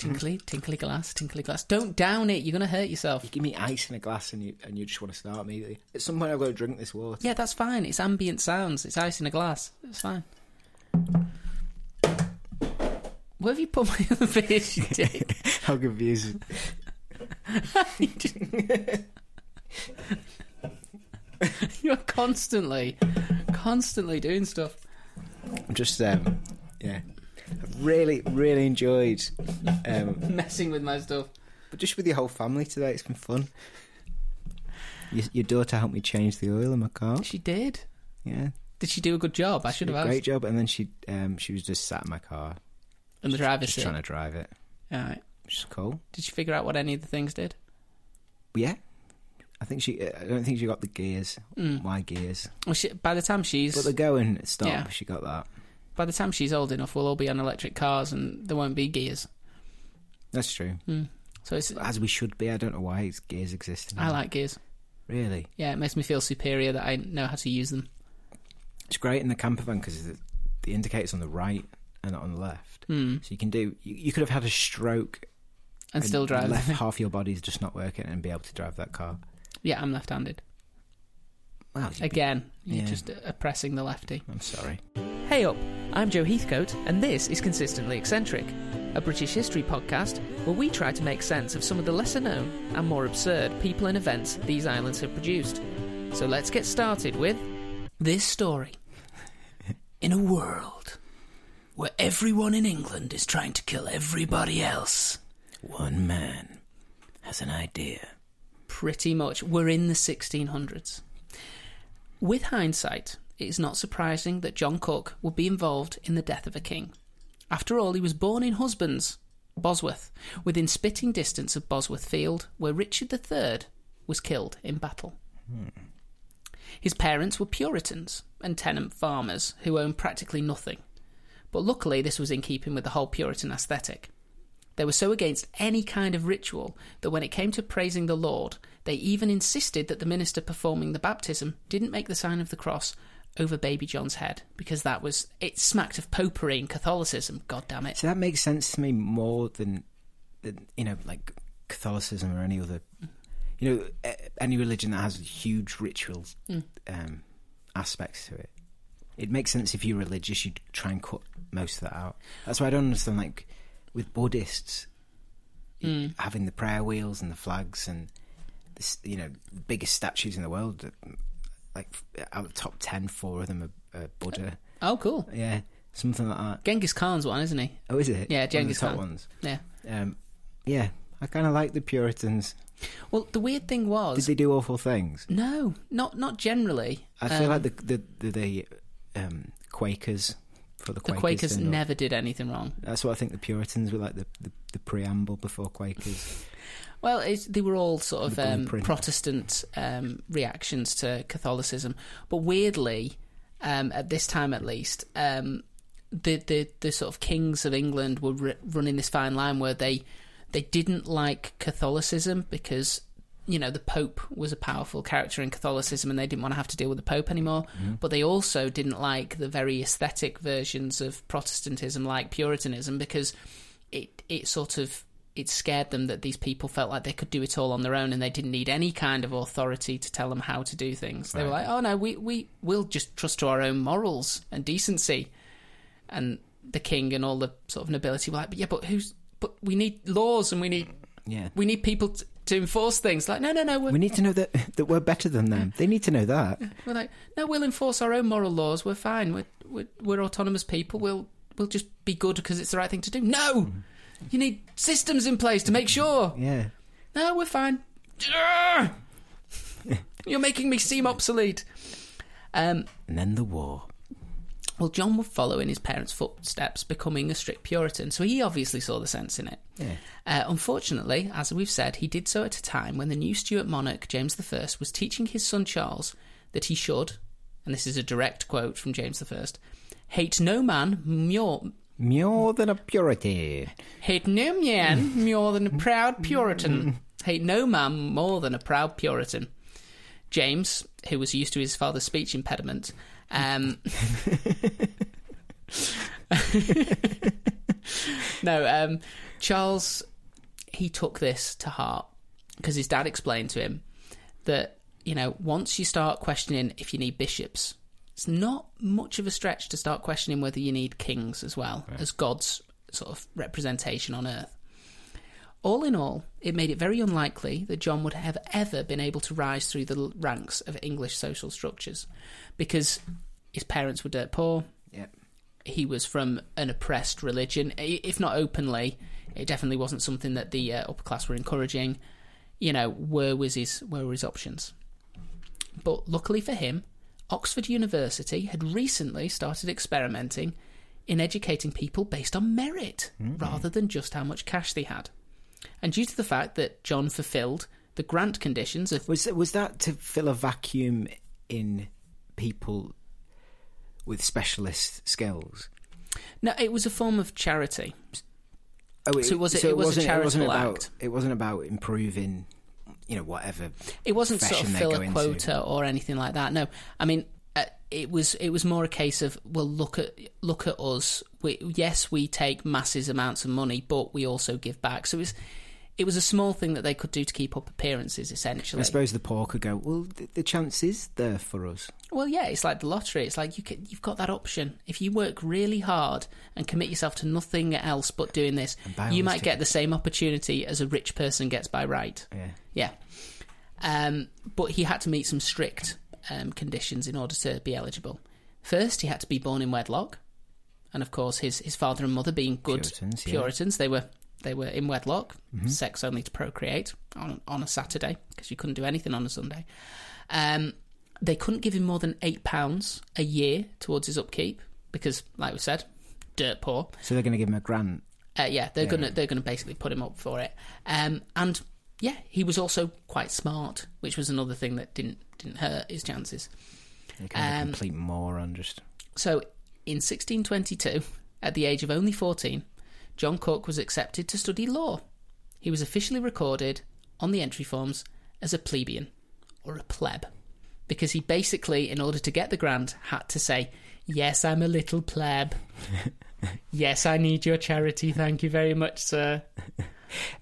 Tinkly, tinkly glass, tinkly glass. Don't down it. You're going to hurt yourself. You give me ice in a glass and you and you just want to start immediately. At some point, I've got to drink this water. Yeah, that's fine. It's ambient sounds. It's ice in a glass. It's fine. Where have you put my other fish, dick? How confusing. You're constantly, constantly doing stuff. I'm just, um, yeah. Really, really enjoyed, um, Messing with my stuff. but just with your whole family today. It's been fun. Your, your daughter helped me change the oil in my car. She did. Yeah, Did she do a good job? I should Did have a great asked. job. And then she, um, she was just sat in my car, And the driver's just seat. trying to drive it, All right. which is cool. Did she figure out what any of the things did? But yeah, I think she. I don't think she got the gears. Mm. My gears, Well, she, by the time she's but the go and stop. Yeah. She got that. By the time she's old enough, we'll all be on electric cars and there won't be gears. That's true. Mm. So it's As we should be. I don't know why gears exist. I like gears. Really, Yeah, it makes me feel superior that I know how to use them. it's great in the camper van because the, the indicator's on the right and not on the left. Hmm. So you can do. You, you could have had a stroke And still drive. Left half your body's just not working and be able to drive that car. yeah, I'm left-handed. Wow. you'd be- Again, you're just oppressing the lefty. I'm sorry. Hey up, I'm Joe Heathcote, and this is Consistently Eccentric, a British history podcast where we try to make sense of some of the lesser known and more absurd people and events these islands have produced. So let's get started with this story. In a world where everyone in England is trying to kill everybody else, One man has an idea. pretty much we're in the 1600s. With hindsight, it is not surprising that John Cook would be involved in the death of a king. After all, he was born in Husbands, Bosworth, within spitting distance of Bosworth Field, where Richard III was killed in battle. His parents were Puritans and tenant farmers who owned practically nothing. But luckily, this was in keeping with the whole Puritan aesthetic. They were so against any kind of ritual that when it came to praising the Lord, they even insisted that the minister performing the baptism didn't make the sign of the cross over baby John's head because that was it smacked of popery and Catholicism. God damn it! So that makes sense to me more than, than you know, like Catholicism or any other, you know, any religion that has huge rituals Mm. um, aspects to it. It makes sense if you're religious, you'd try and cut most of that out. That's why I don't understand, like with Buddhists Mm. having the prayer wheels and the flags and this, you know, the biggest statues in the world. Like out of the top ten, four of them are, are Buddha. Oh, cool. Yeah, something like that. Genghis Khan's one, isn't he? Oh, is it? Yeah, One of the Genghis top Khan. ones. Yeah. Um, yeah, I kind of like the Puritans. Well, the weird thing was Did they do awful things? no, not not generally. I feel Um, like the the the, the um, Quakers for the the Quakers. Quakers did not- never did anything wrong. That's what I think the Puritans were like the, the, the preamble before Quakers. Well, they were all sort of um. Protestant um, reactions to Catholicism, but weirdly, um, at this time at least, um, the, the the sort of kings of England were r- running this fine line where they they didn't like Catholicism because you know the Pope was a powerful character in Catholicism, and they didn't want to have to deal with the Pope anymore. But they also didn't like the very aesthetic versions of Protestantism, like Puritanism, because it it sort of it scared them that these people felt like they could do it all on their own and they didn't need any kind of authority to tell them how to do things. They were like, "Oh no, we we we'll just trust to our own morals and decency." And the king and all the sort of nobility were like, "But yeah, but who's? But we need laws and we need Yeah. we need people to, to enforce things." Like, no, no, no, we're, We need to know that that we're better than them. They need to know that. we're like, no, we'll enforce our own moral laws. We're fine. We're we're, we're autonomous people. We'll we'll just be good because it's the right thing to do. No, mm. You need systems in place to make sure. Yeah. No, we're fine. You're making me seem obsolete. Um, And then the war. well, John would follow in his parents' footsteps, becoming a strict Puritan, so he obviously saw the sense in it. Yeah. Uh, unfortunately, as we've said, he did so at a time when the new Stuart monarch, James I, was teaching his son Charles that he should, and this is a direct quote from James I, hate no man more, More than a purity. hate no man more than a proud Puritan. Hate no man more than a proud Puritan. James, who was used to his father's speech impediment, um, no, um, Charles, he took this to heart because his dad explained to him that, you know, once you start questioning if you need bishops, it's not much of a stretch to start questioning whether you need kings as well as God's sort of representation on earth. All in all, it made it very unlikely that John would have ever been able to rise through the ranks of English social structures because his parents were dirt poor, Yep. he was from an oppressed religion, if not openly. It definitely wasn't something that the uh, upper class were encouraging. You know, where was his where were his options? But luckily for him, Oxford University had recently started experimenting in educating people based on merit mm-hmm. rather than just how much cash they had. And due to the fact that John fulfilled the grant conditions of Was that, was that to fill a vacuum in people with specialist skills? no, it was a form of charity. Oh, So it was a- it was a wasn't, it wasn't charitable about, act. It wasn't about improving, you know, whatever. It wasn't sort of fill a quota or anything like that. No, I mean uh, it was it was more a case of well look at look at us. We, yes, we take massive amounts of money, but we also give back. So it was it was a small thing that they could do to keep up appearances, essentially. I suppose the poor could go. Well, the, the chance is there for us. Well, yeah, it's like the lottery. It's like you can, you've got that option. If you work really hard and commit yourself to nothing else but doing this, you might get the same opportunity as a rich person gets by right. Yeah. Yeah. Um, but he had to meet some strict um, conditions in order to be eligible. First, he had to be born in wedlock, and of course, his, his father and mother being good Puritans, yeah. Puritans, they were they were in wedlock, sex only to procreate on on a Saturday because you couldn't do anything on a Sunday. Um, they couldn't give him more than eight pounds a year towards his upkeep because, like we said, dirt poor. So they're going to give him a grant. Uh, yeah, they're Yeah. gonna they're gonna basically put him up for it. Um, and yeah, he was also quite smart, which was another thing that didn't didn't hurt his chances. Kind of Um, complete moron. Just So in 1622, at the age of only 14, John Cook was accepted to study law. He was officially recorded on the entry forms as a plebeian or a pleb because he basically, in order to get the grant, had to say, "Yes, I'm a little pleb." yes, I need your charity. Thank you very much, sir.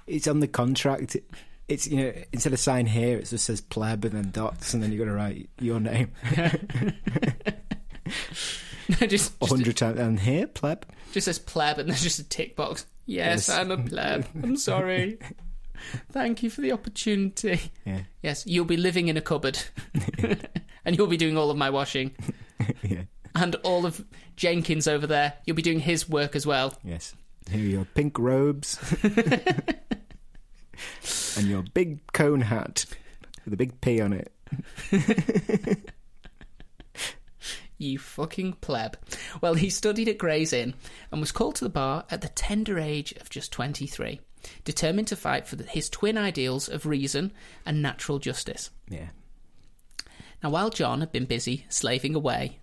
it's on the contract. It's you know instead of sign here, it just says pleb and then dots, and then you got to write your name just, hundred times. And here, pleb. just says pleb and there's just a tick box. Yes, Yes. I'm a pleb. I'm sorry. Thank you for the opportunity. Yeah, Yes, you'll be living in a cupboard. and you'll be doing all of my washing. yeah, And all of Jenkins over there, you'll be doing his work as well. yes. Here are your pink robes and your big cone hat with a big P on it. You fucking pleb. Well, he studied at Gray's Inn and was called to the bar at the tender age of just 23, determined to fight for the, his twin ideals of reason and natural justice. Yeah, Now, while John had been busy slaving away,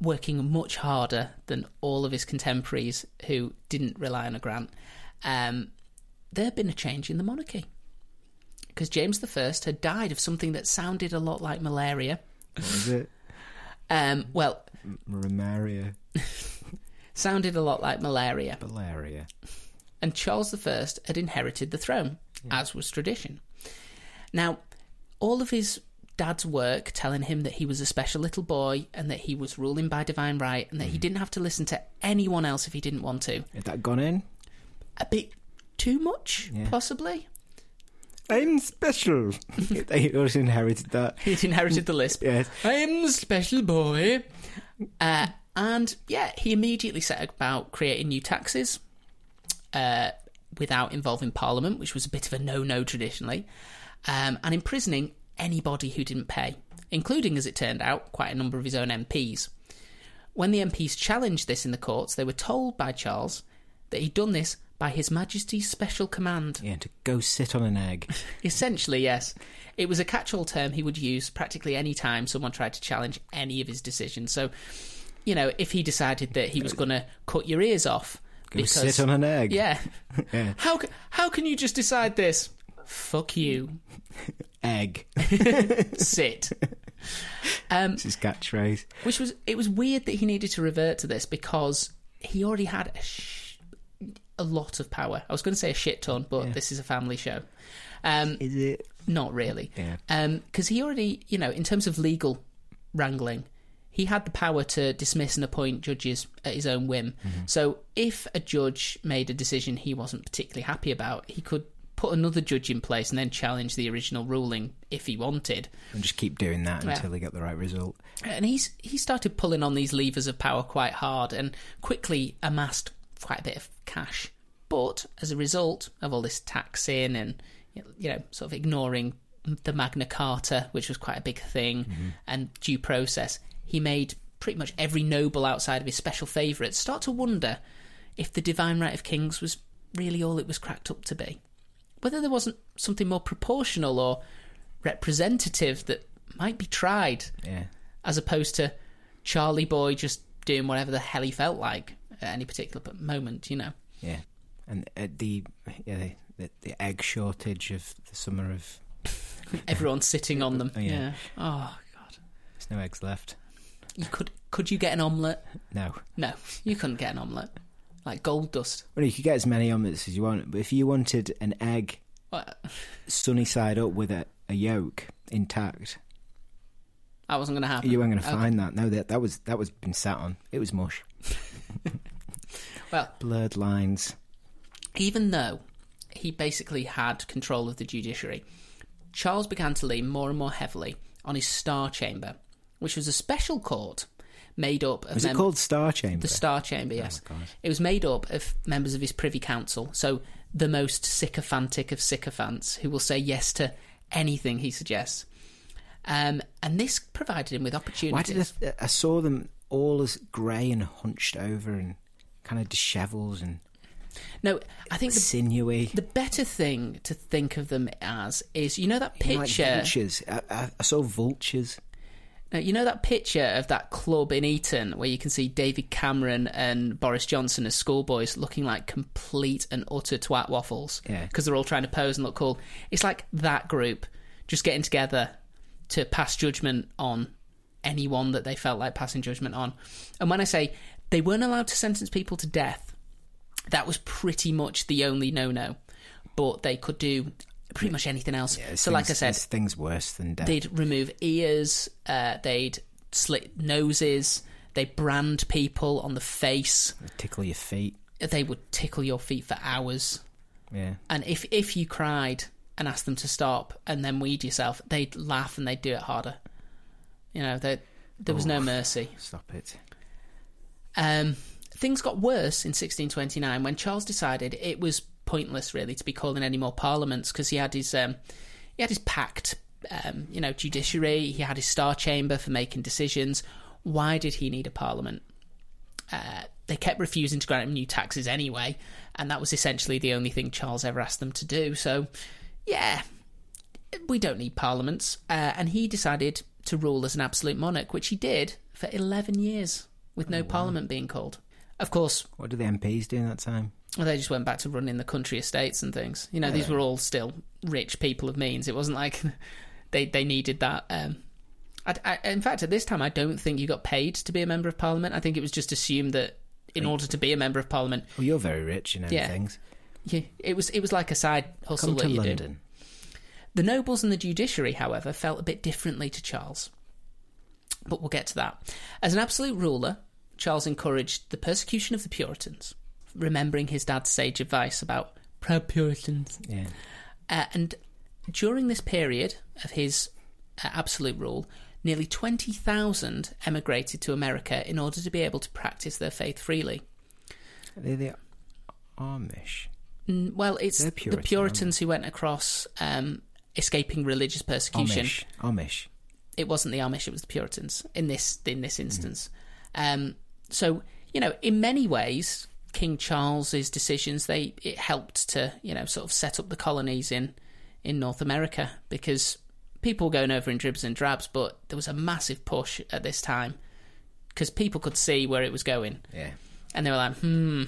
working much harder than all of his contemporaries who didn't rely on a grant, um, there had been a change in the monarchy. Because James I had died of something that sounded a lot like malaria. what was it? Um, well, malaria sounded a lot like malaria. Valeria. and Charles I had inherited the throne, as was tradition. Now, all of his dad's work telling him that he was a special little boy and that he was ruling by divine right and that he didn't have to listen to anyone else if he didn't want to. Had that gone in? A bit too much, Yeah. possibly. I'm special. they also inherited that. He'd inherited the lisp. Yes. I am the special boy. Uh, and yeah, he immediately set about creating new taxes uh, without involving Parliament, which was a bit of a no no traditionally, um, and imprisoning anybody who didn't pay, including, as it turned out, quite a number of his own MPs. When the MPs challenged this in the courts, they were told by Charles that he'd done this by His Majesty's special command. Yeah, to go sit on an egg. Essentially, yes. It was a catch all term he would use practically any time someone tried to challenge any of his decisions. So, you know, if he decided that he was going to cut your ears off. Go sit on an egg. Yeah. Yeah. How, how can you just decide this? Fuck you. Egg. Sit. Um, It's his catchphrase. which was, it was weird that he needed to revert to this because he already had a a lot of power. I was going to say a shit ton, but Yeah. this is a family show. Um, Is it? not really. Yeah. Because he already, you know, in terms of legal wrangling, he had the power to dismiss and appoint judges at his own whim. So if a judge made a decision he wasn't particularly happy about, he could put another judge in place and then challenge the original ruling if he wanted. And just keep doing that Yeah. until they get the right result. And he's he started pulling on these levers of power quite hard and quickly amassed quite a bit of cash. But as a result of all this taxing and you know sort of ignoring the Magna Carta, which was quite a big thing, mm-hmm. and due process, he made pretty much every noble outside of his special favourites start to wonder if the divine right of kings was really all it was cracked up to be. Whether there wasn't something more proportional or representative that might be tried Yeah. as opposed to Charlie Boy just doing whatever the hell he felt like at any particular moment, you know. Yeah. And uh, the, yeah, the the egg shortage of the summer of Everyone's sitting on them. Oh, yeah. yeah. Oh god. there's no eggs left. You could could you get an omelette? No. No, you couldn't get an omelette. Like gold dust. Well, you could get as many omelets as you want, but if you wanted an egg What? sunny side up with a, a yolk intact, That wasn't going to happen. you weren't going to Okay. find that. No, that that was that was been sat on. It was mush, Well, blurred lines. even though he basically had control of the judiciary, Charles began to lean more and more heavily on his Star Chamber, which was a special court made up of Was it called Star Chamber? the Star Chamber. Yes, God. it was made up of members of his Privy Council, so the most sycophantic of sycophants who will say yes to anything he suggests. Um, and this provided him with Why opportunities. did I, I saw them all as grey and hunched over and kind of dishevelled and no, I think the, sinewy? the better thing to think of them as is you know that You know, like picture. vultures. I, I, I saw vultures. Now, you know that picture of that club in Eton where you can see David Cameron and Boris Johnson as schoolboys looking like complete and utter twat waffles Yeah. because they're all trying to pose and look cool. It's like that group just getting together to pass judgment on anyone that they felt like passing judgment on. And when I say they weren't allowed to sentence people to death, that was pretty much the only no-no. But they could do pretty much anything else. Yeah, so, like I said, things worse than death. they'd remove ears, uh, they'd slit noses, they'd brand people on the face, tickle your feet. they would tickle your feet for hours. Yeah. And if if you cried and asked them to stop and then weed yourself, they'd laugh and they'd do it harder. You know, they, there was no mercy. Stop it. Um, things got worse in 1629 when Charles decided it was pointless, really, to be calling any more parliaments because he had his um, he had his packed, um, you know, judiciary. He had his Star Chamber for making decisions. Why did he need a parliament? Uh, they kept refusing to grant him new taxes anyway, and that was essentially the only thing Charles ever asked them to do. So, yeah, we don't need parliaments. Uh, and he decided to rule as an absolute monarch, which he did for 11 years with no parliament being called. Of course, What did the MPs do in that time? well, they just went back to running the country estates and things. You know, these were all still rich people of means. It wasn't like they they needed that. Um, I, I, in fact, at this time, I don't think you got paid to be a member of parliament. I think it was just assumed that in order to be a member of parliament, Well, you're very rich, you know Yeah. things. you, it was it was like a side hustle Come to. London. The nobles and the judiciary, however, felt a bit differently to Charles. But we'll get to that. As an absolute ruler, Charles encouraged the persecution of the Puritans, remembering his dad's sage advice about proud Puritans. Yeah. Uh, and during this period of his uh, absolute rule, nearly 20,000 emigrated to America in order to be able to practice their faith freely. They're the Amish. Mm, Well, it's They're the Puritans who went across um, escaping religious persecution. Amish. Amish. it wasn't the Amish; it was the Puritans in this in this instance. Um, so you know, in many ways, King Charles's decisions they it helped to you know sort of set up the colonies in in North America because people were going over in dribs and drabs, but there was a massive push at this time because people could see where it was going, Yeah. and they were like, hmm.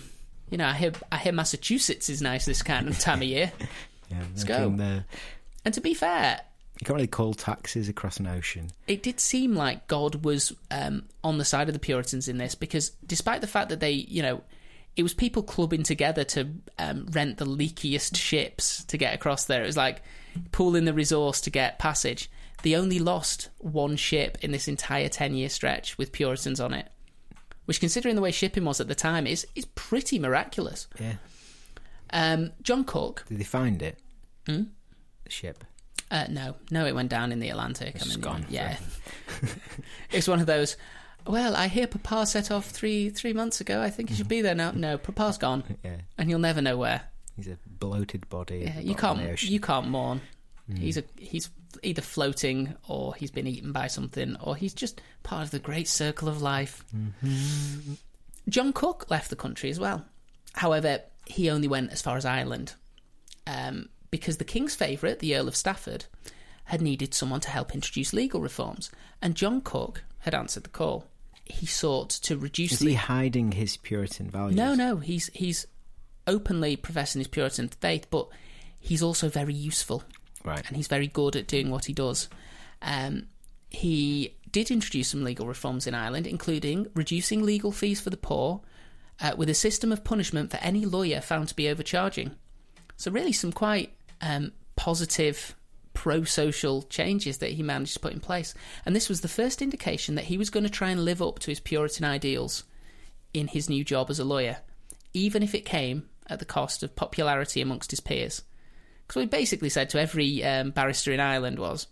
You know, I hear I hear Massachusetts is nice this kind of time of year. Yeah. Let's go. And to be fair, You can't really call taxes across an ocean. it did seem like God was um, on the side of the Puritans in this because, despite the fact that they, you know, it was people clubbing together to um, rent the leakiest ships to get across there. It was like pooling the resource to get passage. They only lost one ship in this entire 10 year stretch with Puritans on it, which, considering the way shipping was at the time, is, is pretty miraculous. Yeah. Um, John Cook, Did they find it? Hmm? Ship. uh, no, no, it went down in the Atlantic. It's gone, Yeah. it's one of those. Well, I hear Papa set off three three months ago. I think he should be there now. No, Papa's gone, Yeah. and you'll never know where. He's a bloated body. Yeah, you bottom of the can't you can't mourn. He's a he's either floating or he's been eaten by something or he's just part of the great circle of life. John Cook left the country as well. However, he only went as far as Ireland um, because the king's favourite, the Earl of Strafford, had needed someone to help introduce legal reforms, and John Cook had answered the call. He sought to reduce Is he hiding his Puritan values? no, no, he's he's openly professing his Puritan faith, but he's also very useful Right. and he's very good at doing what he does. Um, he did introduce some legal reforms in Ireland, including reducing legal fees for the poor, uh, with a system of punishment for any lawyer found to be overcharging. So, really, some quite um, positive pro social changes that he managed to put in place. And this was the first indication that he was going to try and live up to his Puritan ideals in his new job as a lawyer, even if it came at the cost of popularity amongst his peers. Because what he basically said to every um, barrister in Ireland was,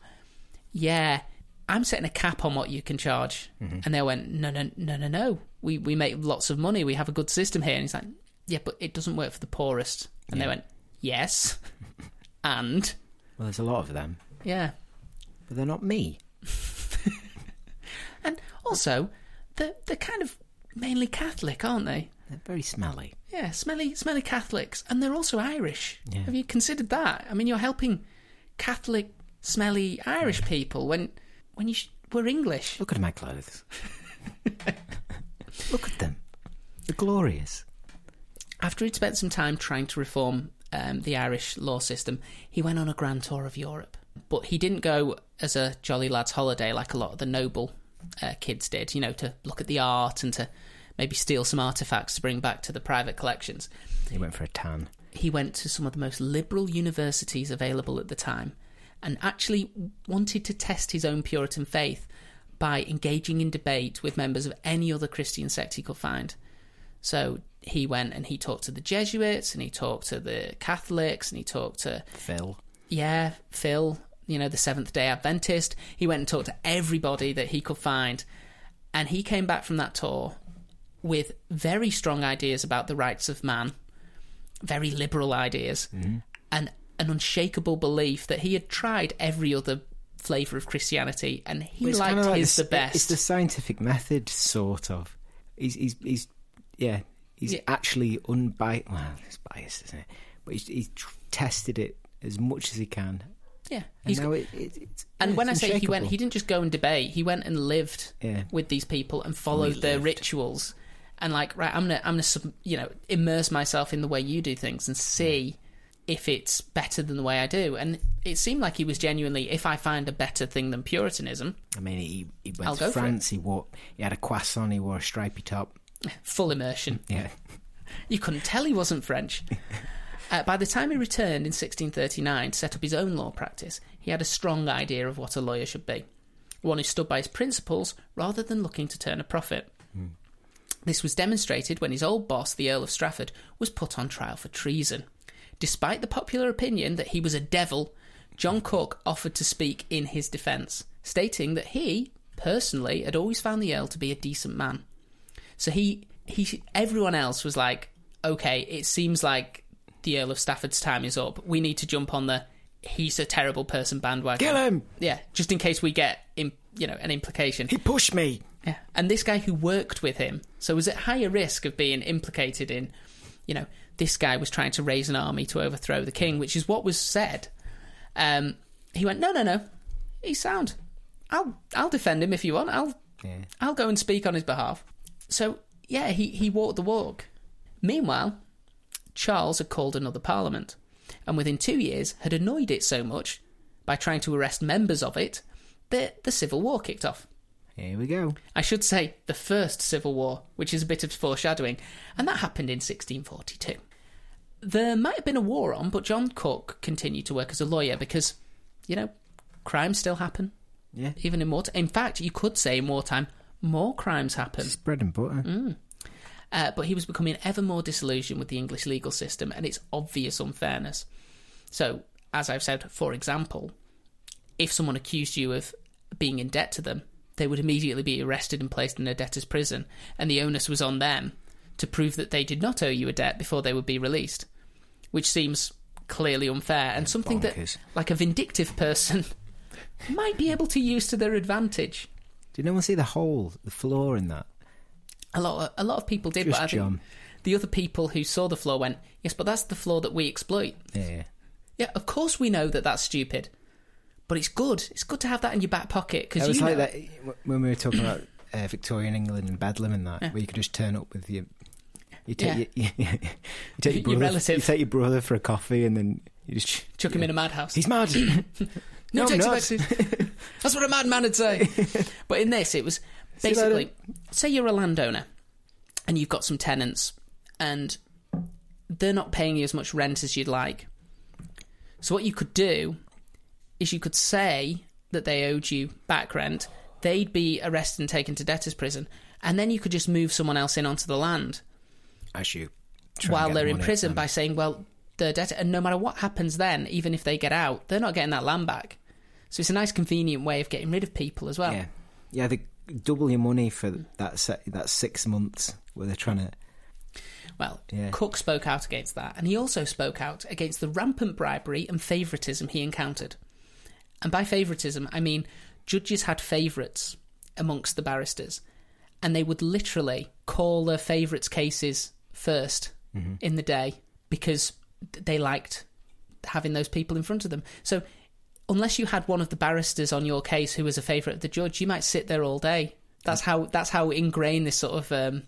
"Yeah, I'm setting a cap on what you can charge," and they went, "No, no, no, no, no. We we make lots of money. We have a good system here." And he's like, "Yeah, but it doesn't work for the poorest." And they went, "Yes," and Well, there's a lot of them, yeah, but they're not me. and also they're they're kind of mainly Catholic, aren't they? They're very smelly. Yeah, smelly, smelly Catholics, and they're also Irish. Yeah. Have you considered that? I mean, you're helping Catholic, smelly Irish people when when you sh- were English. Look at my clothes. Look at them. They're glorious. After he'd spent some time trying to reform um, the Irish law system, he went on a grand tour of Europe. But he didn't go as a jolly lad's holiday like a lot of the noble uh, kids did, you know, to look at the art and to maybe steal some artifacts to bring back to the private collections. He went for a tan. he went to some of the most liberal universities available at the time and actually wanted to test his own Puritan faith by engaging in debate with members of any other Christian sect he could find. So he went and he talked to the Jesuits and he talked to the Catholics and he talked to, Phil. yeah, Phil, you know, the Seventh day Adventist. He went and talked to everybody that he could find. And he came back from that tour with very strong ideas about the rights of man, very liberal ideas, mm-hmm. and an unshakable belief that he had tried every other flavour of Christianity and he liked kinda like his the, the best. It's the scientific method, sort of. He's, he's, he's yeah, he's Yeah. actually unbiased. Well, it's biased, isn't it? But he's, he's tr- tested it as much as he can. yeah, And now it, it, it's, And yeah, when I say he went, he didn't just go and debate. He went and lived Yeah. with these people and followed their lived. rituals. And like, right, I'm gonna, I'm gonna, you know, immerse myself in the way you do things and see if it's better than the way I do. And it seemed like he was genuinely, if I find a better thing than Puritanism, I mean, he, he went I'll to go for it. France. He wore, he had a croissant. He wore a stripy top. Full immersion. Yeah, You couldn't tell he wasn't French. Uh, by the time he returned in 1639 to set up his own law practice, he had a strong idea of what a lawyer should be one who stood by his principles rather than looking to turn a profit. This was demonstrated when his old boss, the Earl of Strafford, was put on trial for treason. Despite the popular opinion that he was a devil, John Cook offered to speak in his defence, stating that he, personally, had always found the Earl to be a decent man. So he, he, everyone else was like, okay, it seems like the Earl of Strafford's time is up. We need to jump on the he's a terrible person bandwagon. kill him. Yeah, just in case we get, im- you know, an implication. He pushed me. Yeah. And this guy who worked with him, so was at higher risk of being implicated in, you know, this guy was trying to raise an army to overthrow the king, which is what was said. Um, he went, no, no, no, he's sound. I'll, I'll defend him if you want. I'll, Yeah. I'll go and speak on his behalf. So yeah, he he walked the walk. Meanwhile, Charles had called another parliament, and within two years had annoyed it so much by trying to arrest members of it that the civil war kicked off. Here we go. I should say the first Civil War, which is a bit of foreshadowing, and that happened in 1642. There might have been a war on, but John Cook continued to work as a lawyer because, you know, crimes still happen, Yeah. even in wartime. In fact, you could say in wartime, more crimes happen. It's bread and butter. Mm. Uh, but he was becoming ever more disillusioned with the English legal system and its obvious unfairness. So, as I've said, for example, if someone accused you of being in debt to them, they would immediately be arrested and placed in a debtor's prison, and the onus was on them to prove that they did not owe you a debt before they would be released, which seems clearly unfair and something bonkers. that, like a vindictive person, might be able to use to their advantage. Did no one see the hole, the flaw in that? A lot, of, a lot of people did, Just but I think John. the other people who saw the flaw went, "Yes, but that's the flaw that we exploit." Yeah, yeah. Of course we know that that's stupid, but it's good. It's good to have that in your back pocket because It was you like know, that when we were talking about uh, Victorian England and Bedlam and that, Yeah. where you could just turn up with your. You take, your, you, take your, Your brother, relative. You take your brother for a coffee and then you just chuck him in a madhouse. He's mad. no, I'm takes not. effective. That's what a madman would say. but in this, it was See you later. basically uh, say you're a landowner and you've got some tenants and they're not paying you as much rent as you'd like. So what you could do is you could say that they owed you back rent. They'd be arrested and taken to debtor's prison, and then you could just move someone else in onto the land As you while they're in prison um, by saying, well, the debtor, and no matter what happens then, even if they get out, they're not getting that land back. So it's a nice, convenient way of getting rid of people as well. Yeah, yeah. They double your money for that se- that six months where they're trying to. Well, Yeah. Cook spoke out against that, and he also spoke out against the rampant bribery and favouritism he encountered. And by favouritism, I mean judges had favourites amongst the barristers, and they would literally call their favourites' cases 1st mm-hmm. in the day because they liked having those people in front of them. So, unless you had one of the barristers on your case who was a favourite of the judge, you might sit there all day. That's how that's how ingrained this sort of um,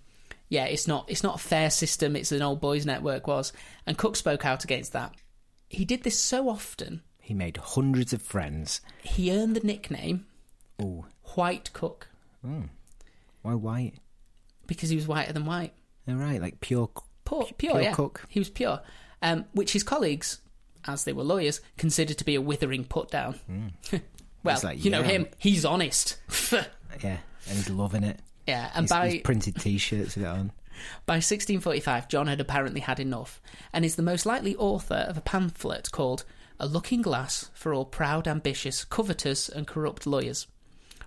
yeah, it's not it's not a fair system. It's an old boys' network was, and Cook spoke out against that. He did this so often, He made hundreds of friends. he earned the nickname Oh, White Cook why white? because he was whiter than white. All right, like pure. Pure, pure, pure yeah. Cook. He was pure, um, which his colleagues, as they were lawyers, considered to be a withering put down. well, He's like, you know him; he's honest. Yeah, and he's loving it. yeah, and He's, by he's printed T-shirts with it on. By 1645, John had apparently had enough, and is the most likely author of a pamphlet called A Looking Glass for All Proud, Ambitious, Covetous, and Corrupt Lawyers,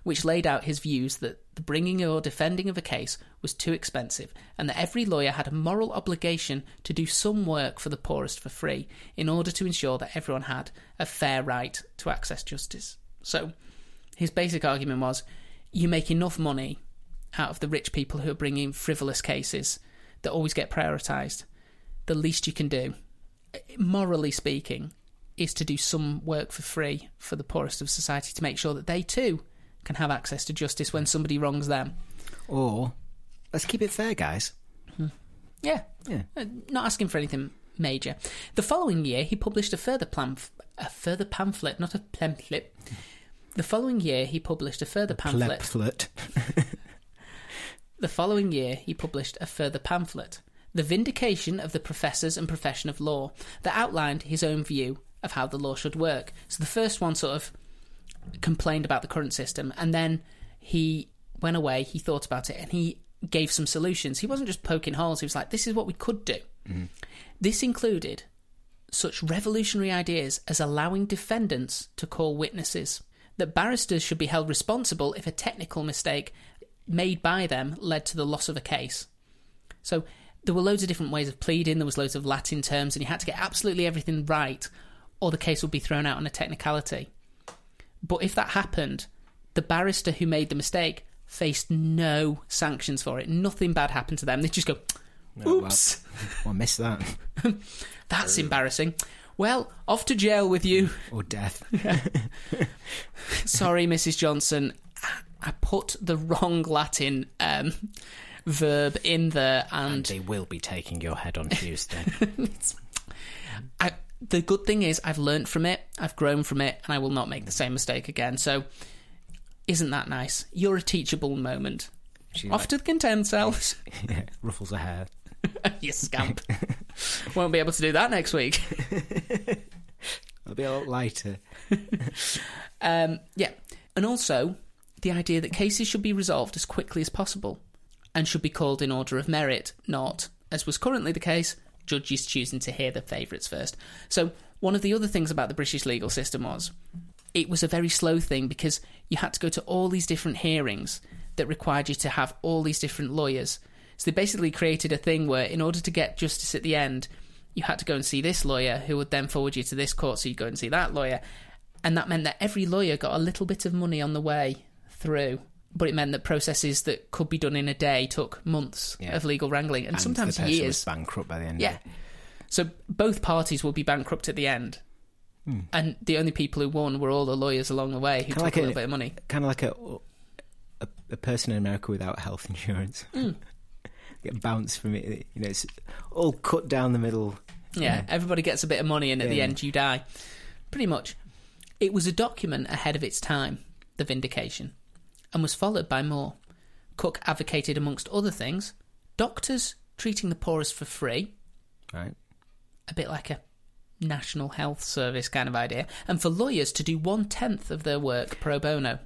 which laid out his views that the bringing or defending of a case was too expensive, and that every lawyer had a moral obligation to do some work for the poorest for free in order to ensure that everyone had a fair right to access justice. So, his basic argument was you make enough money out of the rich people who are bringing frivolous cases that always get prioritised. The least you can do, morally speaking, is to do some work for free for the poorest of society to make sure that they too can have access to justice when somebody wrongs them. Or let's keep it fair, guys. Yeah, Yeah. Uh, not asking for anything major. The following year, he published a further pamf- a further pamphlet, not a pamphlet. The following year, he published a further pamphlet. Pamphlet. The following year, he published a further pamphlet, The Vindication of the Professors and Profession of Law, that outlined his own view of how the law should work. So the first one sort of complained about the current system, and then he went away, he thought about it, and he gave some solutions. He wasn't just poking holes, he was like, this is what we could do. Mm-hmm. This included such revolutionary ideas as allowing defendants to call witnesses, that barristers should be held responsible if a technical mistake made by them led to the loss of a case. So there were loads of different ways of pleading, there was loads of Latin terms, and you had to get absolutely everything right, or the case would be thrown out on a technicality. But if that happened, the barrister who made the mistake faced no sanctions for it. Nothing bad happened to them. They just go, Oh, well. oops, Oh, I missed that. that's embarrassing. Well, off to jail with you. Or death. Sorry, Mrs. Johnson. I put the wrong Latin um, verb in there, and they will be taking your head on Tuesday. I, the good thing is I've learnt from it, I've grown from it, and I will not make the same mistake again. So Isn't that nice? You're a teachable moment. Off to the content cells. yeah, ruffles her hair. you scamp. Won't be able to do that next week. It'll be a lot lighter. Um, yeah. And also, the idea that cases should be resolved as quickly as possible and should be called in order of merit, not, as was currently the case, judges choosing to hear the favourites first. So, one of the other things about the British legal system was it was a very slow thing because you had to go to all these different hearings that required you to have all these different lawyers. So, they basically created a thing where, in order to get justice at the end, you had to go and see this lawyer who would then forward you to this court, so you'd go and see that lawyer. And that meant that every lawyer got a little bit of money on the way through. But it meant that processes that could be done in a day took months Yeah. of legal wrangling and, And sometimes the years. was bankrupt by the end. Yeah. So both parties will be bankrupt at the end. Hmm. And the only people who won were all the lawyers along the way who Kinda took like a a- little bit of money. Kind of like a, a a person in America without health insurance. Mm. Get bounced from it. You know, it's all cut down the middle. Yeah, everybody gets a bit of money, and at the end, you die. Pretty much. It was a document ahead of its time, the vindication, and was followed by more. Cook advocated, amongst other things, doctors treating the poorest for free, Right. a bit like a national health service kind of idea, and for lawyers to do one tenth of their work pro bono.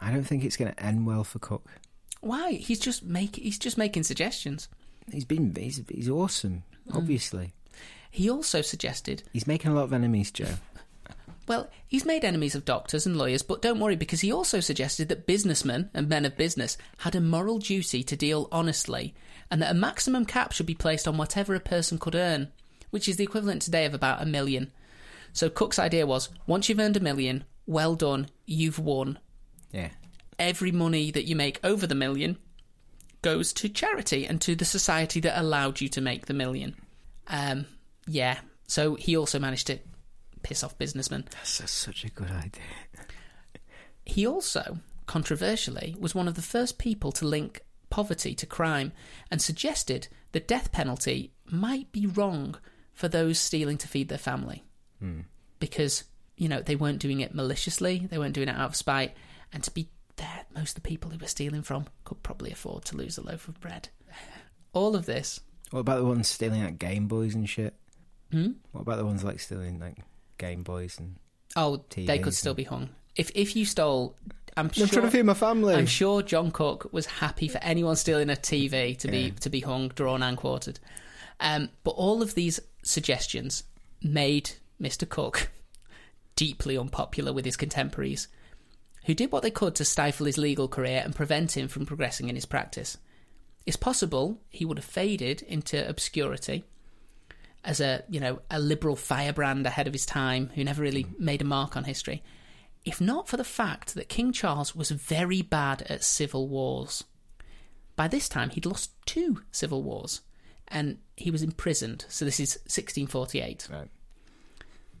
I don't think it's going to end well for Cook. Why? He's just make he's just making suggestions. He's been he's he's awesome. Mm. Obviously, He also suggested he's making a lot of enemies, Joe. Well, he's made enemies of doctors and lawyers, but don't worry because he also suggested that businessmen and men of business had a moral duty to deal honestly and that a maximum cap should be placed on whatever a person could earn, which is the equivalent today of about a million. So Cook's idea was once you've earned a million, well done, you've won. Yeah. Every money that you make over the million goes to charity and to the society that allowed you to make the million. Um, yeah. So he also managed to piss off businessmen. That's such a good idea. He also, controversially, was one of the first people to link poverty to crime and suggested the death penalty might be wrong for those stealing to feed their family. Because, you know, they weren't doing it maliciously, they weren't doing it out of spite, and to be fair, most of the people who were stealing from could probably afford to lose a loaf of bread. All of this. What about the ones stealing like Game Boys and shit? Hmm? What about the ones like stealing like Game Boys and? Oh, they could still and- be hung. If if you stole, I'm sure. I'm trying to feed my family. I'm sure John Cook was happy for anyone stealing a TV to be Yeah. to be hung, drawn, and quartered. Um, but all of these suggestions made Mr. Cook deeply unpopular with his contemporaries, who did what they could to stifle his legal career and prevent him from progressing in his practice. It's possible he would have faded into obscurity as a you know a liberal firebrand ahead of his time who never really mm-hmm. made a mark on history if not for the fact that King Charles was very bad at civil wars. By this time, he'd lost two civil wars, and he was imprisoned. So this is 1648. Right.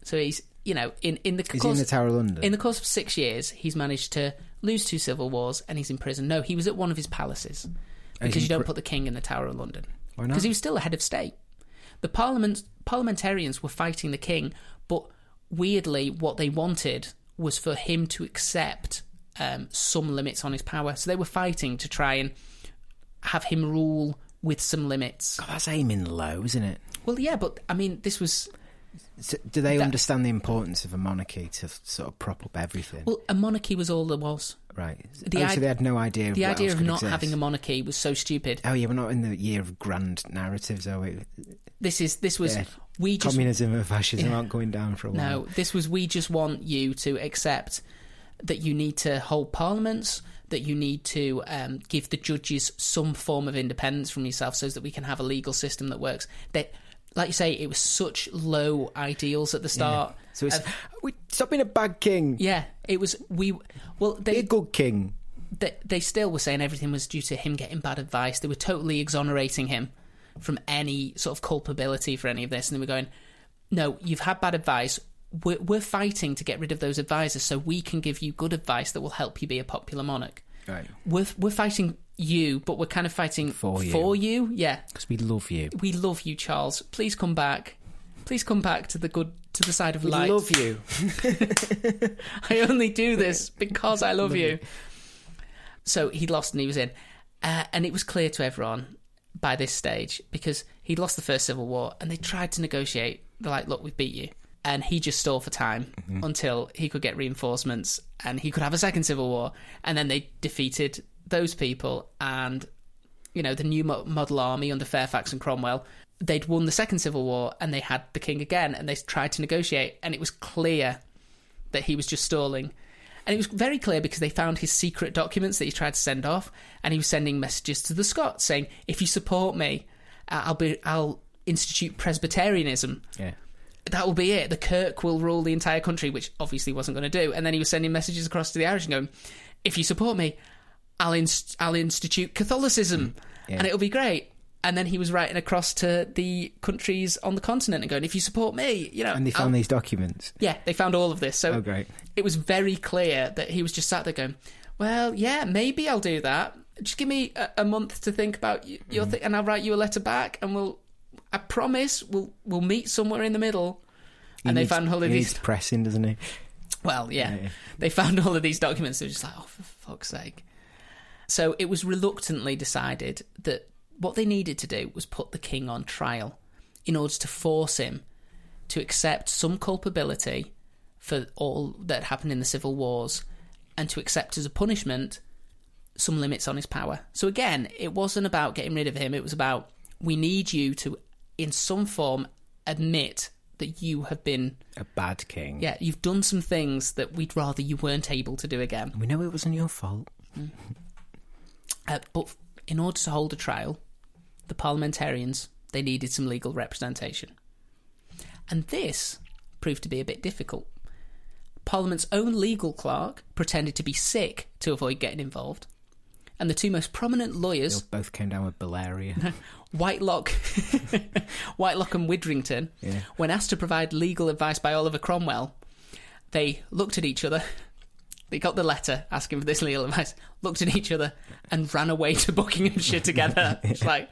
So he's, you know, in in the Is in the Tower of London? in the course of six years, he's managed to lose two civil wars, and he's in prison. No, he was at one of his palaces because you don't put the king in the Tower of London Why not? because he was still a head of state. The parliament parliamentarians were fighting the king, but weirdly, what they wanted was for him to accept um, some limits on his power. So they were fighting to try and have him rule with some limits. God, that's aiming low, isn't it? Well, yeah, but I mean, this was So, do they That- understand the importance of a monarchy to sort of prop up everything? well, a monarchy was all there was. Right. the oh, i- so they had no idea. The idea of not exist. having a monarchy was so stupid. Oh yeah, we're not in the year of grand narratives, are we? This is this was Yeah. we just Communism and fascism Yeah. aren't going down for a while. No, this was we just want you to accept that you need to hold parliaments, that you need to um, give the judges some form of independence from yourself so that we can have a legal system that works. That, like you say, it was such low ideals at the start. So it's Of- ah, we stop being a bad king. Yeah, it was we. Well, they Be a good king. they they still were saying everything was due to him getting bad advice. They were totally exonerating him from any sort of culpability for any of this, and they were going, "No, you've had bad advice. We're, we're fighting to get rid of those advisors so we can give you good advice that will help you be a popular monarch. Right. We're we're fighting you, but we're kind of fighting For you. For you, yeah. Because we love you. We love you, Charles. Please come back. Please come back to the good to the side of We light. love you. I only do this because I love you. So he'd lost and he was in. Uh, and it was clear to everyone by this stage because he'd lost the first civil war and they tried to negotiate. They're like, look, we've beat you. And he just stole for time until he could get reinforcements and he could have a second civil war. And then they defeated those people and, you know, the new model army under Fairfax and Cromwell. They'd won the second civil war and they had the king again and they tried to negotiate. And it was clear that he was just stalling. And it was very clear because they found his secret documents that he tried to send off, and he was sending messages to the Scots saying, "If you support me, uh, I'll be, I'll institute Presbyterianism. Yeah. That will be it. The Kirk will rule the entire country," which obviously wasn't going to do. And then he was sending messages across to the Irish and going, "If you support me, I'll inst- I'll institute Catholicism, mm. Yeah. and it'll be great." And then he was writing across to the countries on the continent and going, "If you support me, you know." And they I'll- found these documents. yeah, they found all of this. So Oh, great. it was very clear that he was just sat there going, "Well, yeah, maybe I'll do that. Just give me a, a month to think about y- your mm. thing, and I'll write you a letter back, and we'll. I promise we'll we'll meet somewhere in the middle." He And they needs- found all of he these. needs pressing, doesn't he? Well, yeah, Yeah, yeah. they found all of these documents. They're just like, "Oh, for fuck's sake!" So it was reluctantly decided that what they needed to do was put the king on trial in order to force him to accept some culpability for all that happened in the civil wars and to accept as a punishment some limits on his power. So again, it wasn't about getting rid of him, it was about we need you to in some form admit that you have been A bad king. yeah, you've done some things that we'd rather you weren't able to do again. We know it wasn't your fault. Mm. Uh, but in order to hold a trial, the parliamentarians they needed some legal representation, and this proved to be a bit difficult. Parliament's own legal clerk pretended to be sick to avoid getting involved, and the two most prominent They lawyers, both came down with malaria. Whitelocke, Whitelocke and Widdrington, Yeah. when asked to provide legal advice by Oliver Cromwell, they looked at each other. They got the letter asking for this legal advice, looked at each other, and ran away to Buckinghamshire together. It's like,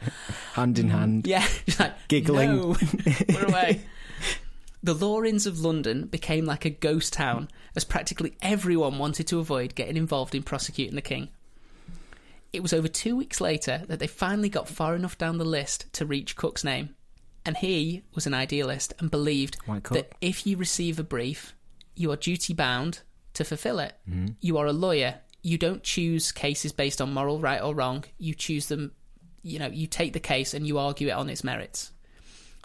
Hand in mm, hand. yeah, just like Giggling. No, we're away. The law inns of London became like a ghost town, as practically everyone wanted to avoid getting involved in prosecuting the king. It was over two weeks later that they finally got far enough down the list to reach Cook's name. And he was an idealist and believed that if you receive a brief, you are duty bound to fulfill it. Mm-hmm. You are a lawyer. You don't choose cases based on moral right or wrong. You choose them, you know, you take the case and you argue it on its merits.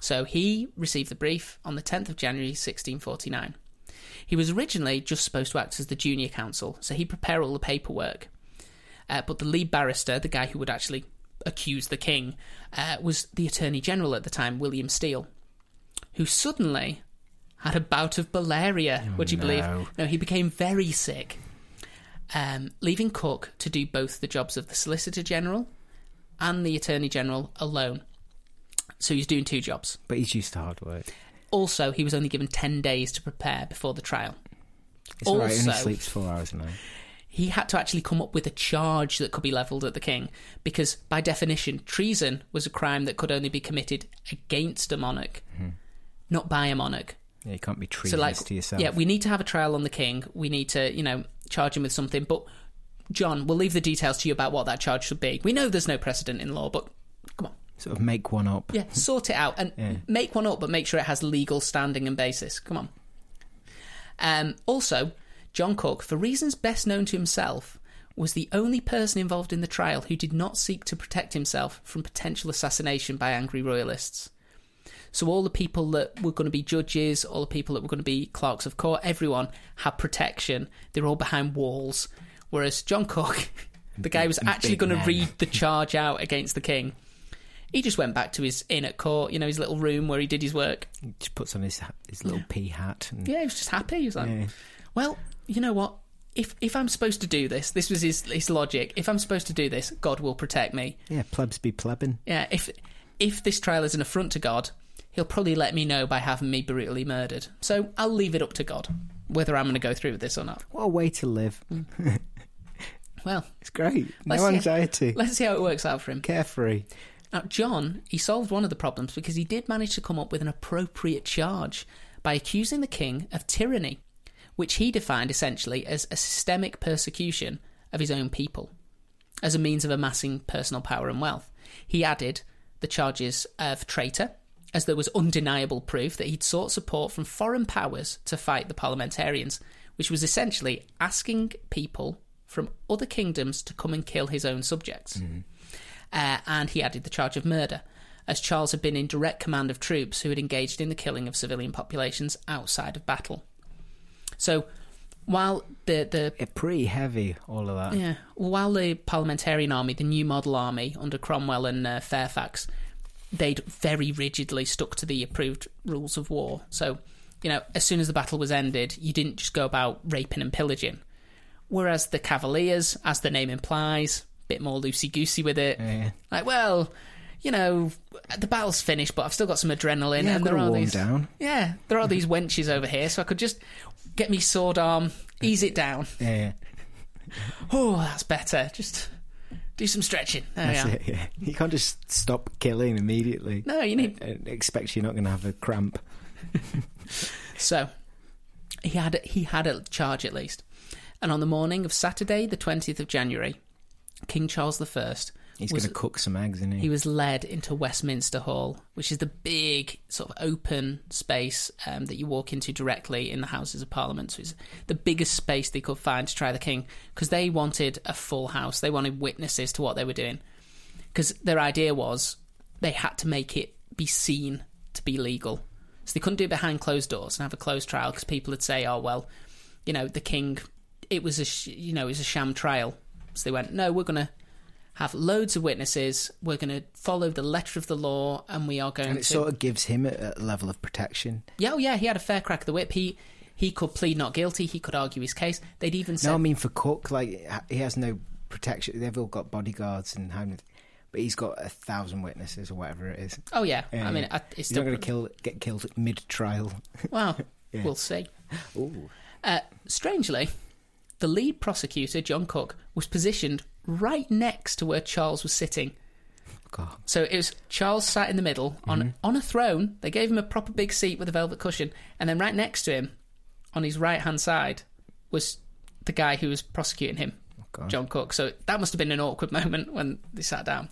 So he received the brief on the 10th of January 1649. He was originally just supposed to act as the junior counsel, so he'd prepare all the paperwork. Uh, but the lead barrister, the guy who would actually accuse the king, uh, was the Attorney General at the time, William Steele, who suddenly had a bout of malaria, would you believe? no. No, he became very sick, um, leaving Cook to do both the jobs of the Solicitor General and the Attorney General alone. So he's doing two jobs. But he's used to hard work. Also, he was only given 10 days to prepare before the trial. It's alright, he only sleeps four hours a night. He had to actually come up with a charge that could be levelled at the king, because by definition, treason was a crime that could only be committed against a monarch, not by a monarch. Yeah, you can't be treasonous So, like, to yourself. yeah, we need to have a trial on the king. We need to, you know, charge him with something. But John, we'll leave the details to you about what that charge should be. We know there's no precedent in law, but come on, Sort of make one up. yeah, sort it out and Yeah. make one up, but make sure it has legal standing and basis. Come on. Um, also, John Cook, for reasons best known to himself, was the only person involved in the trial who did not seek to protect himself from potential assassination by angry royalists. So all the people that were going to be judges, all the people that were going to be clerks of court, everyone had protection. They were all behind walls. Whereas John Cook, the guy who was actually going to read the charge out against the king, he just went back to his inn at court, you know, his little room where he did his work. He just puts on his his little pea hat. And, Yeah, he was just happy. He was like, Yeah. well, you know what? If if I'm supposed to do this, this was his his logic. If I'm supposed to do this, God will protect me. yeah, plebs be plebbing. Yeah, if if this trial is an affront to God, He'll probably let me know by having me brutally murdered. So I'll leave it up to God whether I'm going to go through with this or not. What a way to live. Mm. Well, It's great. No anxiety. let's see how it works out for him. Carefree. Now, John, he solved one of the problems because he did manage to come up with an appropriate charge by accusing the king of tyranny, which he defined essentially as a systemic persecution of his own people. as a means of amassing personal power and wealth. He added the charges of traitor, as there was undeniable proof that he'd sought support from foreign powers to fight the parliamentarians, which was essentially asking people from other kingdoms to come and kill his own subjects. Uh, and he added the charge of murder, as Charles had been in direct command of troops who had engaged in the killing of civilian populations outside of battle. So, while the the It pretty heavy, all of that. yeah, while the parliamentarian army, the new model army under Cromwell and uh, Fairfax, they'd very rigidly stuck to the approved rules of war. So, you know, as soon as the battle was ended, you didn't just go about raping and pillaging. Whereas the Cavaliers, as the name implies, a bit more loosey goosey with it. Yeah. Like, well, you know, the battle's finished, but I've still got some adrenaline, Yeah, and there are these. down. Yeah, there are these wenches over here, so I could just get me sword arm, ease it down. Yeah, yeah. Oh, that's better. Just do some stretching. There That's it, yeah. You can't just stop killing immediately. No, you need. Uh, and expect you're not going to have a cramp. So he had he had a charge at least, and on the morning of Saturday, the twentieth of January, King Charles I He's going to cook some eggs, isn't he? he was led into Westminster Hall, which is the big sort of open space um, that you walk into directly in the Houses of Parliament. So it's the biggest space they could find to try the king because they wanted a full house. They wanted witnesses to what they were doing because their idea was they had to make it be seen to be legal. So they couldn't do it behind closed doors and have a closed trial because people would say, "Oh well, you know, the king, it was a sh- you know, it was a sham trial." So they went, "No, we're going to have loads of witnesses. We're going to follow the letter of the law, and we are going and it to." sort of gives him a, a level of protection. yeah, oh yeah, he had a fair crack of the whip. He he could plead not guilty. He could argue his case. They'd even said, No, I mean for Cook, like he has no protection. They've all got bodyguards and how, but he's got a thousand witnesses or whatever it is. "Oh yeah, Yeah, I mean. I, it's He's still not going to kill, get killed mid trial. well, Yeah. we'll see." Ooh, Uh, strangely, the lead prosecutor, John Cook, was positioned right next to where Charles was sitting. God. So it was Charles sat in the middle on on a throne. They gave him a proper big seat with a velvet cushion, and then right next to him, on his right hand side, was the guy who was prosecuting him, God. John Cook. So that must have been an awkward moment when they sat down.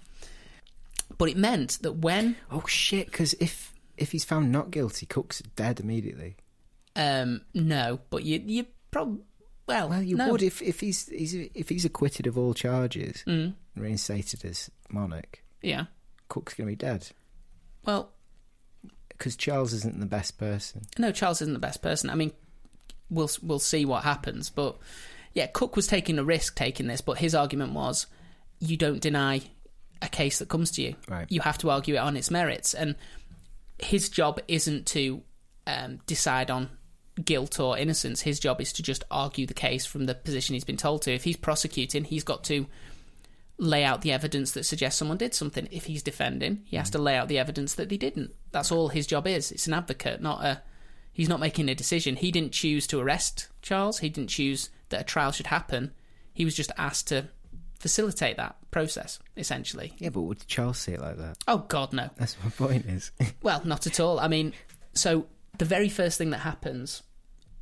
But it meant that when Oh shit! Because if if he's found not guilty, Cook's dead immediately. um no, but you you probably well, Well, you no. would if if he's, he's if he's acquitted of all charges, Mm, reinstated as monarch. yeah. Cook's going to be dead Well, because Charles isn't the best person. no, Charles isn't the best person. I mean, we'll we'll see what happens, but yeah, Cook was taking a risk taking this, but his argument was you don't deny a case that comes to you. Right. You have to argue it on its merits, and his job isn't to um, decide on guilt or innocence. His job is to just argue the case from the position he's been told to. If he's prosecuting, he's got to lay out the evidence that suggests someone did something. If he's defending, he has to lay out the evidence that they didn't. That's all his job is. It's an advocate, not a. He's not making a decision. He didn't choose to arrest Charles. He didn't choose that a trial should happen. He was just asked to facilitate that process, essentially. Yeah, but would Charles see it like that? Oh God, no. That's my point. Is Well, not at all. I mean, so the very first thing that happens,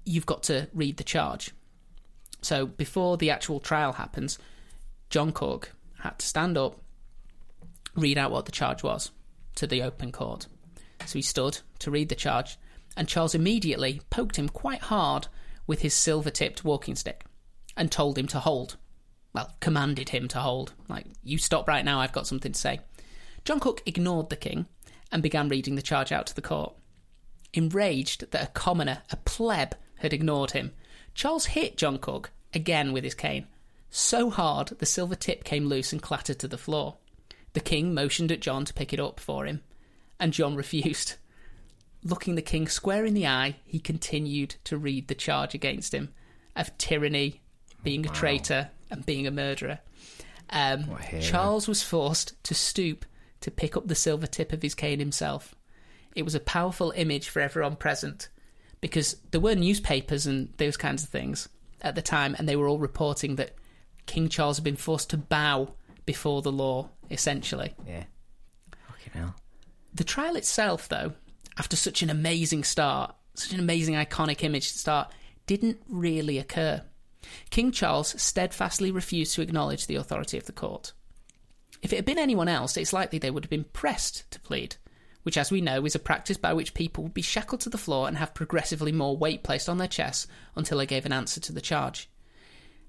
you've got to read the charge. So before the actual trial happens, John Cook had to stand up, read out what the charge was to the open court. So he stood to read the charge, and Charles immediately poked him quite hard with his silver tipped walking stick and told him to hold. Well, commanded him to hold. Like, you stop right now, I've got something to say. John Cook ignored the king and began reading the charge out to the court. Enraged that a commoner, a pleb, had ignored him, Charles hit John Cook again with his cane. So hard the silver tip came loose and clattered to the floor. The king motioned at John to pick it up for him, and John refused. Looking the king square in the eye, he continued to read the charge against him of tyranny, being a traitor, and being a murderer. Um, What a hero. Charles was forced to stoop to pick up the silver tip of his cane himself. It was a powerful image for everyone present because there were newspapers and those kinds of things at the time, and they were all reporting that King Charles had been forced to bow before the law, essentially. yeah. Fucking hell. The trial itself, though, after such an amazing start, such an amazing iconic image to start, didn't really occur. King Charles steadfastly refused to acknowledge the authority of the court. If it had been anyone else, it's likely they would have been pressed to plead, which, as we know, is a practice by which people would be shackled to the floor and have progressively more weight placed on their chests until they gave an answer to the charge.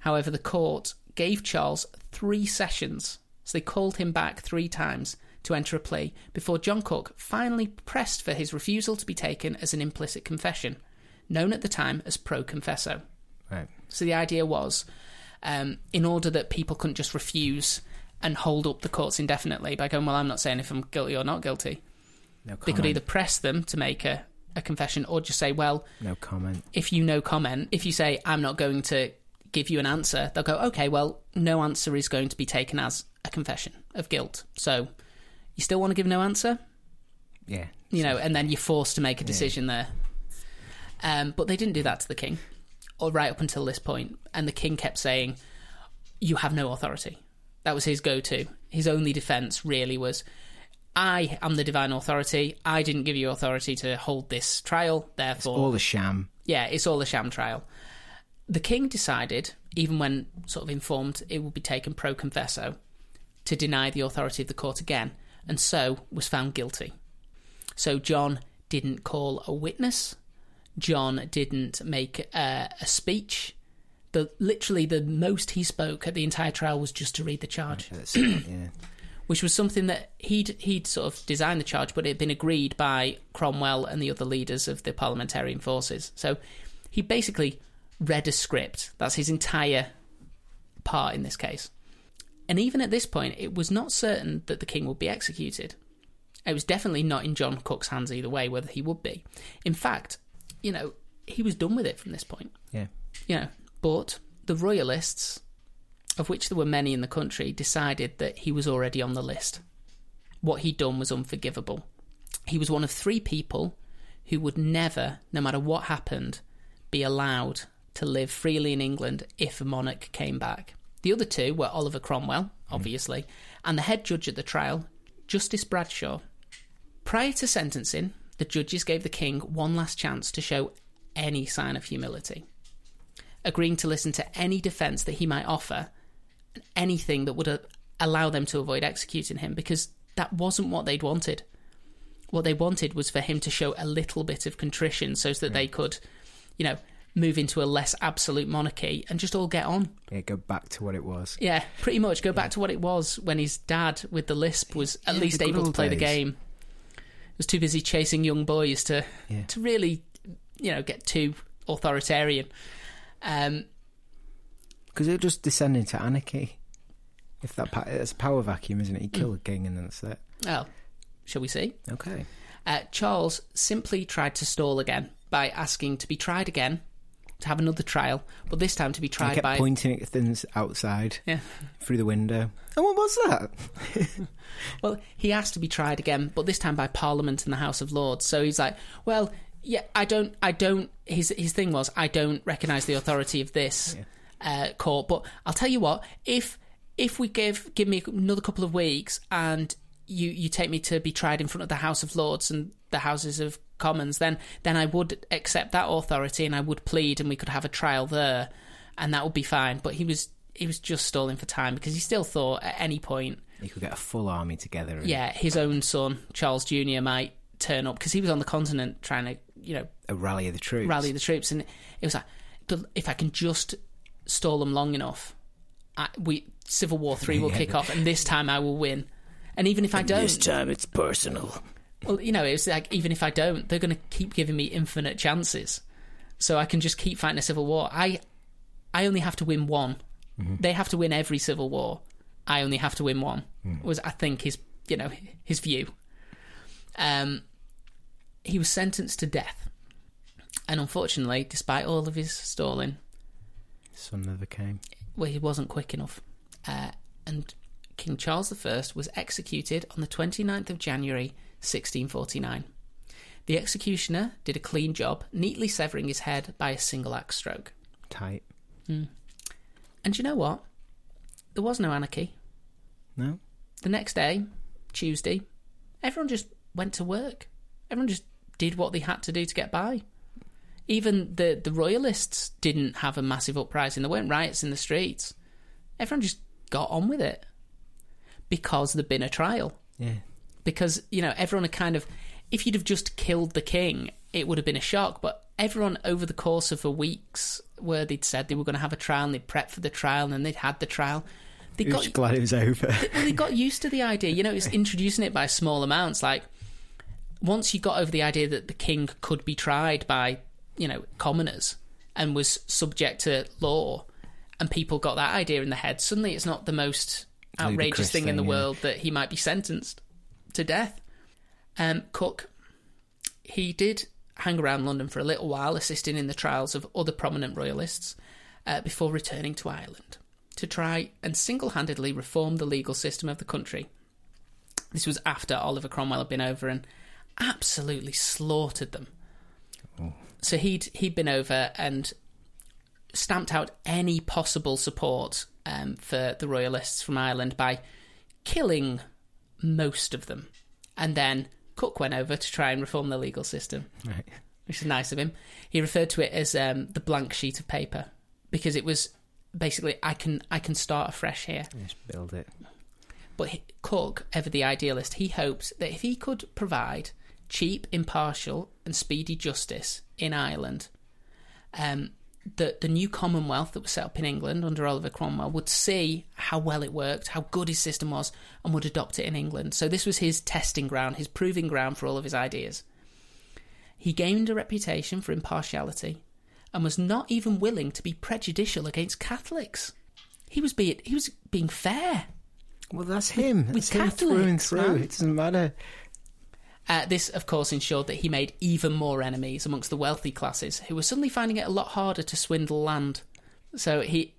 However, the court gave Charles three sessions, so they called him back three times to enter a plea before John Cook finally pressed for his refusal to be taken as an implicit confession, known at the time as pro confesso. Right. So the idea was, um, in order that people couldn't just refuse and hold up the courts indefinitely by going, well, I'm not saying if I'm guilty or not guilty. No They could either press them to make a, a confession or just say, well, No comment. if you no comment, if you say, I'm not going to give you an answer, they'll go, okay, well, no answer is going to be taken as a confession of guilt. So you still want to give no answer? Yeah. you know, and then you're forced to make a decision there. Um, but they didn't do that to the king, or right up until this point. point, and the king kept saying, "You have no authority." That was his go-to. His only defense really was, "I am the divine authority. I didn't give you authority to hold this trial. Therefore, it's All a sham. yeah, it's all a sham trial." The king decided, even when sort of informed it would be taken pro confesso, to deny the authority of the court again, and so was found guilty. So John didn't call a witness. John didn't make uh, a speech. The literally the most he spoke at the entire trial was just to read the charge, yeah. Which was something that he'd he'd sort of designed the charge, but it had been agreed by Cromwell and the other leaders of the parliamentarian forces. So he basically read a script. That's his entire part in this case. And even at this point, it was not certain that the king would be executed. It was definitely not in John Cook's hands either way, whether he would be. In fact, you know, he was done with it from this point. Yeah. You know, but the royalists, of which there were many in the country, decided that he was already on the list. What he'd done was unforgivable. He was one of three people who would never, no matter what happened, be allowed to live freely in England if a monarch came back. The other two were Oliver Cromwell, obviously, and the head judge at the trial, Justice Bradshaw. Prior to sentencing, the judges gave the king one last chance to show any sign of humility, agreeing to listen to any defence that he might offer, anything that would uh, allow them to avoid executing him, because that wasn't what they'd wanted. What they wanted was for him to show a little bit of contrition so that they could, you know, move into a less absolute monarchy and just all get on. Yeah, go back to what it was. Yeah, pretty much go back to what it was when his dad with the lisp was at Yeah, least able to play the days. game. Was too busy chasing young boys to Yeah. to really, you know, get too authoritarian. Um, Because it'll just descend into anarchy. If that pa- it's a power vacuum, isn't it? You kill a king and then that's it. Oh, shall we see? Okay. Uh, Charles simply tried to stall again by asking to be tried again, to have another trial, but this time to be I tried kept by. pointing at things outside Yeah. through the window. And what was that? Well, he asked to be tried again, but this time by Parliament and the House of Lords. So he's like, "Well, yeah, I don't, I don't." His his thing was, "I don't recognise the authority of this uh, court." But I'll tell you what: if if we give give me another couple of weeks and you you take me to be tried in front of the House of Lords and the Houses of Commons, then then I would accept that authority and I would plead, and we could have a trial there, and that would be fine. But he was he was just stalling for time because he still thought at any point he could get a full army together. And yeah, his own son, Charles Jr., might turn up because he was on the continent trying to, you know, A rally of the troops. rally the troops. And it was like, if I can just stall them long enough, I, we Civil War 3 will Yeah. kick off, and this time I will win. And even if I don't, This time it's personal. well, you know, it was like, even if I don't, they're going to keep giving me infinite chances. So I can just keep fighting a civil war. I, I only have to win one. They have to win every civil war. I only have to win one. Was I think his, you know, his view. Um, he was sentenced to death, and unfortunately, despite all of his stalling, Son never came. well, he wasn't quick enough. Uh, and King Charles I was executed on the 29th of January 1649. The executioner did a clean job, neatly severing his head by a single axe stroke. Tight. And you know what? There was no anarchy. No? The next day, Tuesday, everyone just went to work. Everyone just did what they had to do to get by. Even the, the royalists didn't have a massive uprising. There weren't riots in the streets. Everyone just got on with it because there'd been a trial. Yeah. Because, you know, everyone had kind of. If you'd have just killed the king, it would have been a shock. But everyone, over the course of the weeks where they'd said they were going to have a trial and they'd prepped for the trial and then they'd had the trial, they got glad it was over. well, they got used to the idea. You know, it's introducing it by small amounts. Like once you got over the idea that the king could be tried by, you know, commoners and was subject to law, and people got that idea in their head, suddenly it's not the most outrageous Ludicrous thing, in the yeah. world that he might be sentenced to death. Um, Cook, he did hang around London for a little while, assisting in the trials of other prominent royalists, uh, before returning to Ireland to try and single handedly reform the legal system of the country. This was after Oliver Cromwell had been over and absolutely slaughtered them. So he'd he'd been over and stamped out any possible support um, for the royalists from Ireland by killing most of them, and then Cook went over to try and reform the legal system right. which is nice of him. He referred to it as um, the blank sheet of paper because it was basically I can I can start afresh here. Just build it. But he, Cook, ever the idealist, he hoped that if he could provide cheap, impartial, and speedy justice in Ireland, um, that the new Commonwealth that was set up in England under Oliver Cromwell would see how well it worked, how good his system was, and would adopt it in England. So this was his testing ground, his proving ground for all of his ideas. He gained a reputation for impartiality and was not even willing to be prejudicial against Catholics. He was being he was being fair. Well, that's him. with That's him through and through. man. It doesn't matter. Uh, this, of course, ensured that he made even more enemies amongst the wealthy classes, who were suddenly finding it a lot harder to swindle land. So he,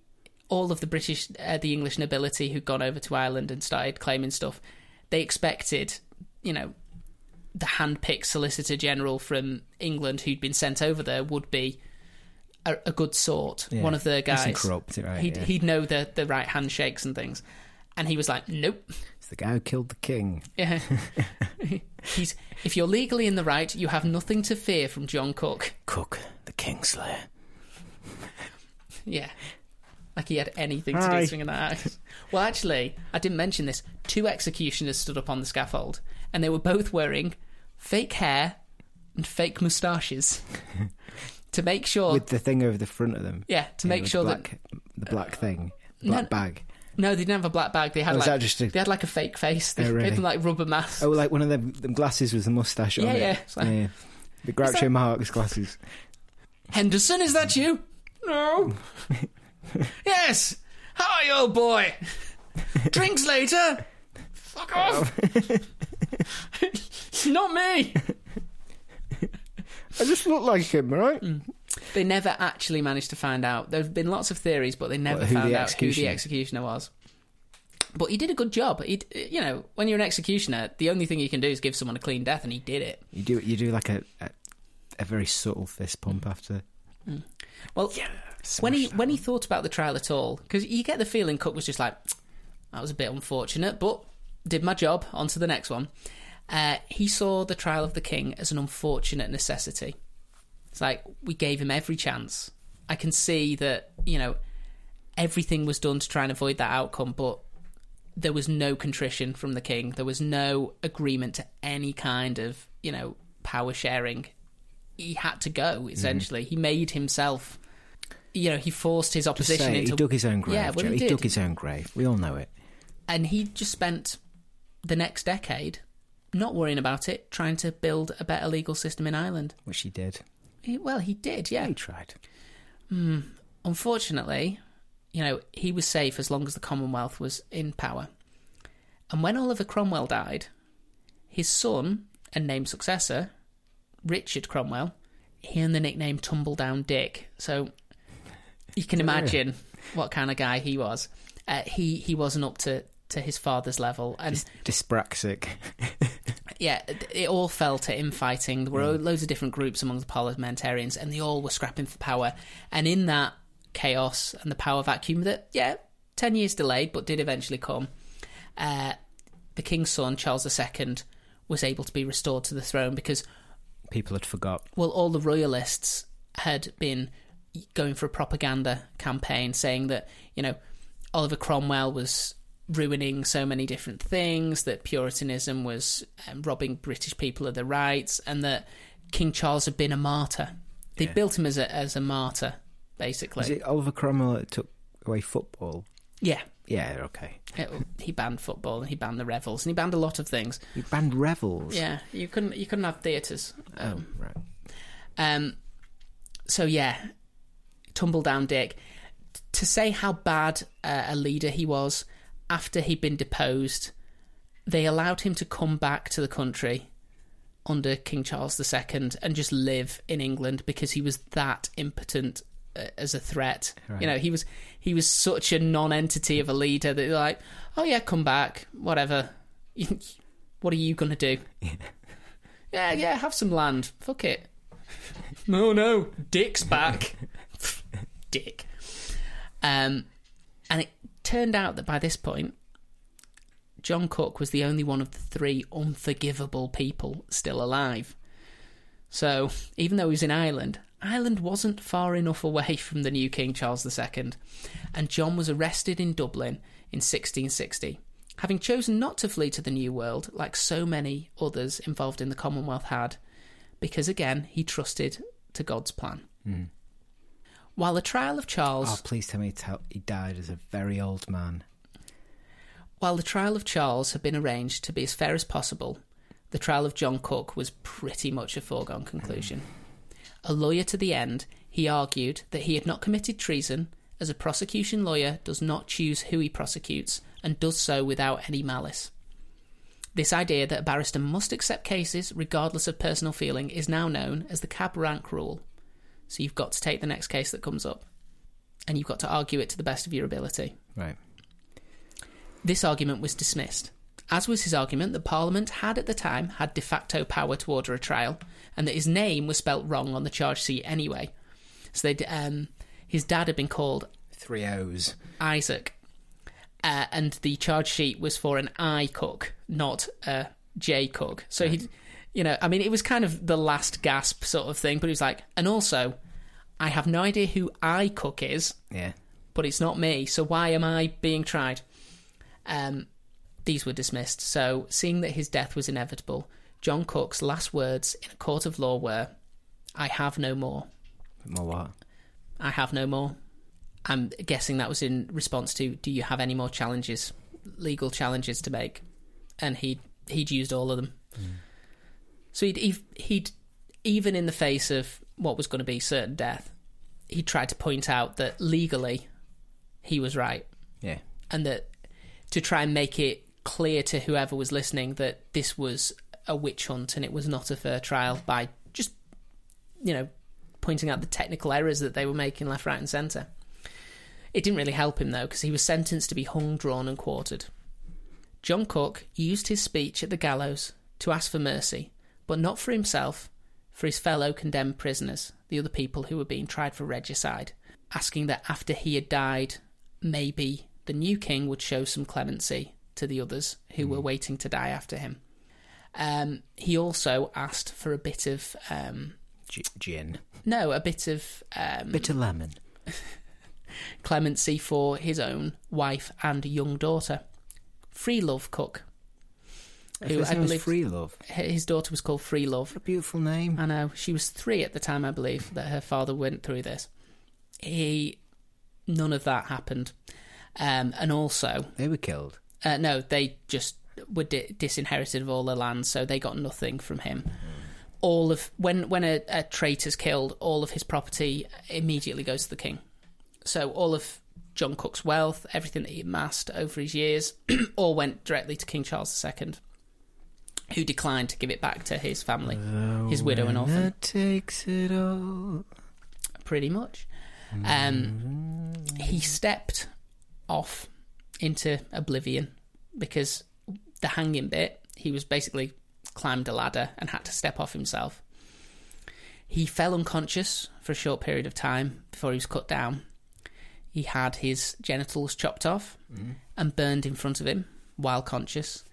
all of the British, uh, the English nobility who'd gone over to Ireland and started claiming stuff, they expected, you know, the hand-picked Solicitor General from England who'd been sent over there would be a, a good sort, Yeah. one of the guys. corrupt, right, he'd, yeah. he'd know the the right handshakes and things, and he was like, nope. It's the guy who killed the king. Yeah. He's if you're legally in the right, you have nothing to fear from John Cook. Cook, the kingslayer. Yeah. Like he had anything to do with swinging that axe. Well, actually, I didn't mention this. Two executioners stood up on the scaffold, and they were both wearing fake hair and fake moustaches to make sure. With the thing over the front of them. yeah, to Yeah, make sure the that black, the black thing, uh, no- black bag. No, they didn't have a black bag. They had Oh, like a- they had like a fake face. They Oh, really? them like rubber masks. Oh, like one of them, them glasses with the mustache on Yeah, it. yeah, like- yeah. The Groucho that- Marx glasses. Henderson, is that you? No. yes. How are you, old boy? Drinks later. Fuck off. Not me. I just look like him, right? Mm. They never actually managed to find out. There have been lots of theories, but they never What, found the out who the executioner- was. But he did a good job. He, you know, when you're an executioner, the only thing you can do is give someone a clean death, and he did it. You do you do like a a, a very subtle fist pump after. Well, when he when he thought about the trial at all, because you get the feeling Cook was just like, that was a bit unfortunate, but did my job. On to the next one. Uh, he saw the trial of the king as an unfortunate necessity. It's like we gave him every chance. I can see that you know everything was done to try and avoid that outcome, but there was no contrition from the king. There was no agreement to any kind of you know power sharing. He had to go. Mm. Essentially, he made himself. You know, he forced his opposition say into he dug his own grave. Yeah, well, he he, dug his own grave. We all know it. and he just spent the next decade not worrying about it, trying to build a better legal system in Ireland. Which he did. He- well, he did, yeah. He tried. Unfortunately, you know, he was safe as long as the Commonwealth was in power. And when Oliver Cromwell died, his son and named successor, Richard Cromwell, he earned the nickname Tumbledown Dick. So you can imagine what kind of guy he was. Uh, he he wasn't up to, to his father's level, and Dyspraxic. yeah, it- all fell to infighting. There were loads of different groups among the parliamentarians, and they all were scrapping for power. And in that chaos and the power vacuum, that yeah, ten years delayed, but did eventually come. Uh, the king's son Charles II was able to be restored to the throne because People had forgot. well, all the royalists had been going for a propaganda campaign saying that, you know, Oliver Cromwell was ruining so many different things, that Puritanism was um, robbing British people of their rights, and that King Charles had been a martyr. They Yeah. built him as a as a martyr, basically. Was it Oliver Cromwell that took away football? Yeah. Yeah, okay. It- he banned football and he banned the revels and he banned a lot of things. You banned revels. Yeah, you couldn't you couldn't have theatres. Oh, right. Um, so yeah, tumble down Dick. T- To say how bad uh, a leader he was after he'd been deposed, they allowed him to come back to the country under King Charles II and just live in England because he was that impotent uh, as a threat. Right. You know, he was he was such a non-entity of a leader that they're like, oh yeah, come back, whatever. what are you gonna do? yeah, yeah, have some land. Fuck it. No, no, Dick's back. Dick. Um, turned out that by this point, John Cook was the only one of the three unforgivable people still alive. So, even though he was in Ireland, Ireland wasn't far enough away from the new King Charles II, and John was arrested in Dublin in 1660, having chosen not to flee to the New World like so many others involved in the Commonwealth had, because again, he trusted to God's plan. Hmm. While the trial of Charles Oh, please tell me he died as a very old man. While the trial of Charles had been arranged to be as fair as possible, the trial of John Cook was pretty much a foregone conclusion. A lawyer to the end, he argued that he had not committed treason, as a prosecution lawyer does not choose who he prosecutes and does so without any malice. This idea that a barrister must accept cases regardless of personal feeling is now known as the cab rank rule. So you've got to take the next case that comes up, and you've got to argue it to the best of your ability. Right. This argument was dismissed, as was his argument that Parliament had at the time had de facto power to order a trial, and that his name was spelt wrong on the charge sheet anyway. So they, um, his dad had been called Three O's. Isaac, uh, and the charge sheet was for an I Cook, not a J Cook. So he, you know, I mean, it was kind of the last gasp sort of thing, but he was like, and also, I have no idea who I Cook is, Yeah. but it's not me. So why am I being tried? Um, these were dismissed. So, seeing that his death was inevitable, John Cook's last words in a court of law were, "I have no more. More what? I have no more." I'm guessing that was in response to, "Do you have any more challenges, legal challenges to make?" And he he'd used all of them. So he'd, he'd he'd even in the face of what was going to be certain death, he tried to point out that legally he was right. Yeah. and that to try and make it clear to whoever was listening that this was a witch hunt and it was not a fair trial by just you know pointing out the technical errors that they were making left right and center. It didn't really help him though because he was sentenced to be hung drawn and quartered. John cook used his speech at the gallows to ask for mercy but not for himself for his fellow condemned prisoners the other people who were being tried for regicide asking that after he had died maybe the new king would show some clemency to the others who were waiting to die after him. Um, he also asked for a bit of um, G- gin. no, a bit of um, Bit of lemon. clemency for his own wife and young daughter, Free Love Cook. Who His I believe Free Love. his daughter was called Free Love. What a beautiful name. I know she was three at the time, I believe, that her father went through this. He, none of that happened, um, and also They were killed. Uh, no, they just were di- disinherited of all their land, so they got nothing from him. All of when when a, a traitor's killed, all of his property immediately goes to the king. So all of John Cook's wealth, everything that he amassed over his years, all went directly to King Charles II, who declined to give it back to his family, his widow and orphan. That takes it all. pretty much. Um, he stepped off into oblivion because the hanging bit, he was basically climbed a ladder and had to step off himself. He fell unconscious for a short period of time before he was cut down. He had his genitals chopped off and burned in front of him while conscious.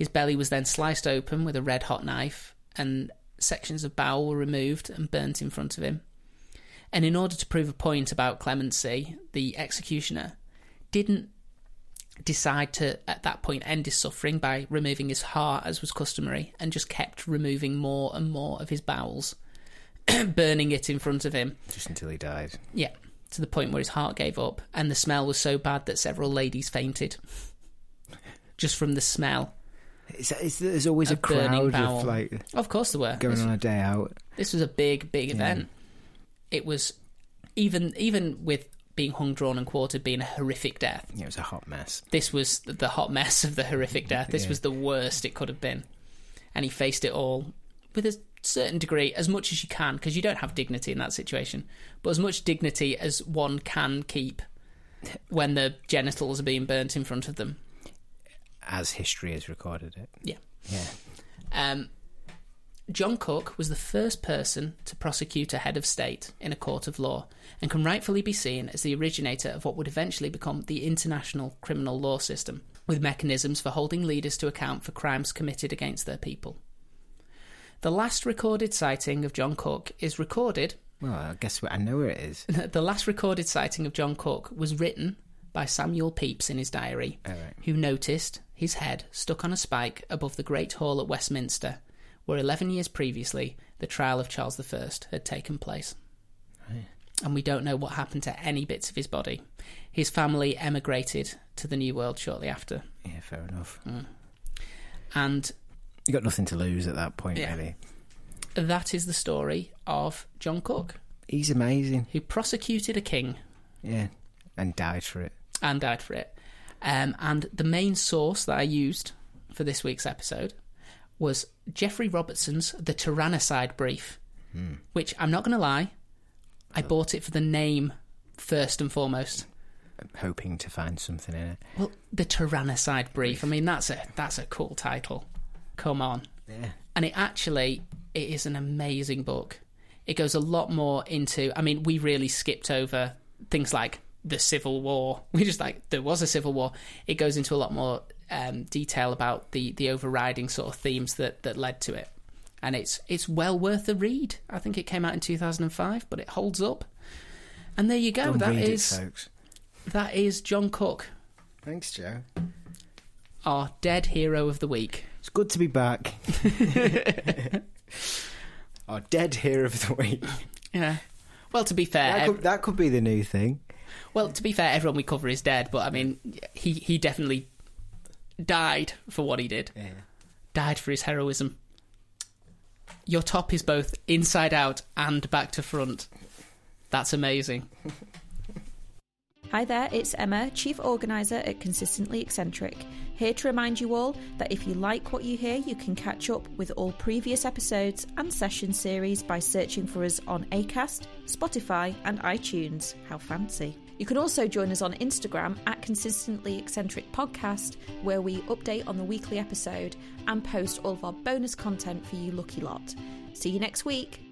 His belly was then sliced open with a red hot knife, and sections of bowel were removed and burnt in front of him. And in order to prove a point about clemency, the executioner didn't decide to, at that point, end his suffering by removing his heart as was customary and just kept removing more and more of his bowels, burning it in front of him. Just until he died. Yeah, to the point where his heart gave up, and the smell was so bad that several ladies fainted just from the smell. Is that, is, there's always A a crowd bowel. of like Of course, there were. going This- on a day out. This was a big, big event. It was even even with being hung, drawn, and quartered being a horrific death. Yeah, it was a hot mess. This was the hot mess of the horrific death. This Yeah. was the worst it could have been, and he faced it all with a certain degree, as much as you can, because you don't have dignity in that situation, but as much dignity as one can keep when the genitals are being burnt in front of them. As history has recorded it. Yeah. Yeah. Um, John Cook was the first person to prosecute a head of state in a court of law and can rightfully be seen as the originator of what would eventually become the international criminal law system, with mechanisms for holding leaders to account for crimes committed against their people. The last recorded sighting of John Cook is recorded. Well, I guess I know where it is. The last recorded sighting of John Cook was written by Samuel Pepys in his diary, right. who noticed his head stuck on a spike above the Great Hall at Westminster, where 11 years previously the trial of Charles I had taken place. Right. And we don't know what happened to any bits of his body. His family emigrated to the New World shortly after. Yeah, fair enough. Mm. And You got nothing to lose at that point, Yeah. really. that is the story of John Cook, He's amazing. who prosecuted a king Yeah. And died for it. and died for it. Um, and the main source that I used for this week's episode was Geoffrey Robertson's The Tyrannicide Brief, which I'm not going to lie, I bought it for the name first and foremost. I'm hoping to find something in it. Well, The Tyrannicide Brief. I mean, that's a that's a cool title. Come on. Yeah. and it actually it is an amazing book it goes a lot more into i mean we really skipped over things like the civil war we just like there was a civil war it goes into a lot more um, detail about the the overriding sort of themes that that led to it and it's it's well worth a read i think it came out in 2005 but it holds up and there you go and That is it, folks. that is john cook Thanks, Joe. our dead hero of the week It's good to be back. Our dead hero of the week. yeah well to be fair That could, that could be the new thing. Well, to be fair, everyone we cover is dead, but I mean, he he definitely died for what he did. Yeah. Died for his heroism. Your top is both inside out and back to front. That's amazing. Hi there, it's Emma, Chief Organiser at Consistently Eccentric, here to remind you all that if you like what you hear, you can catch up with all previous episodes and session series by searching for us on ACAST, Spotify, and iTunes. How fancy! You can also join us on Instagram at Consistently Eccentric Podcast, where we update on the weekly episode and post all of our bonus content for you lucky lot. See you next week.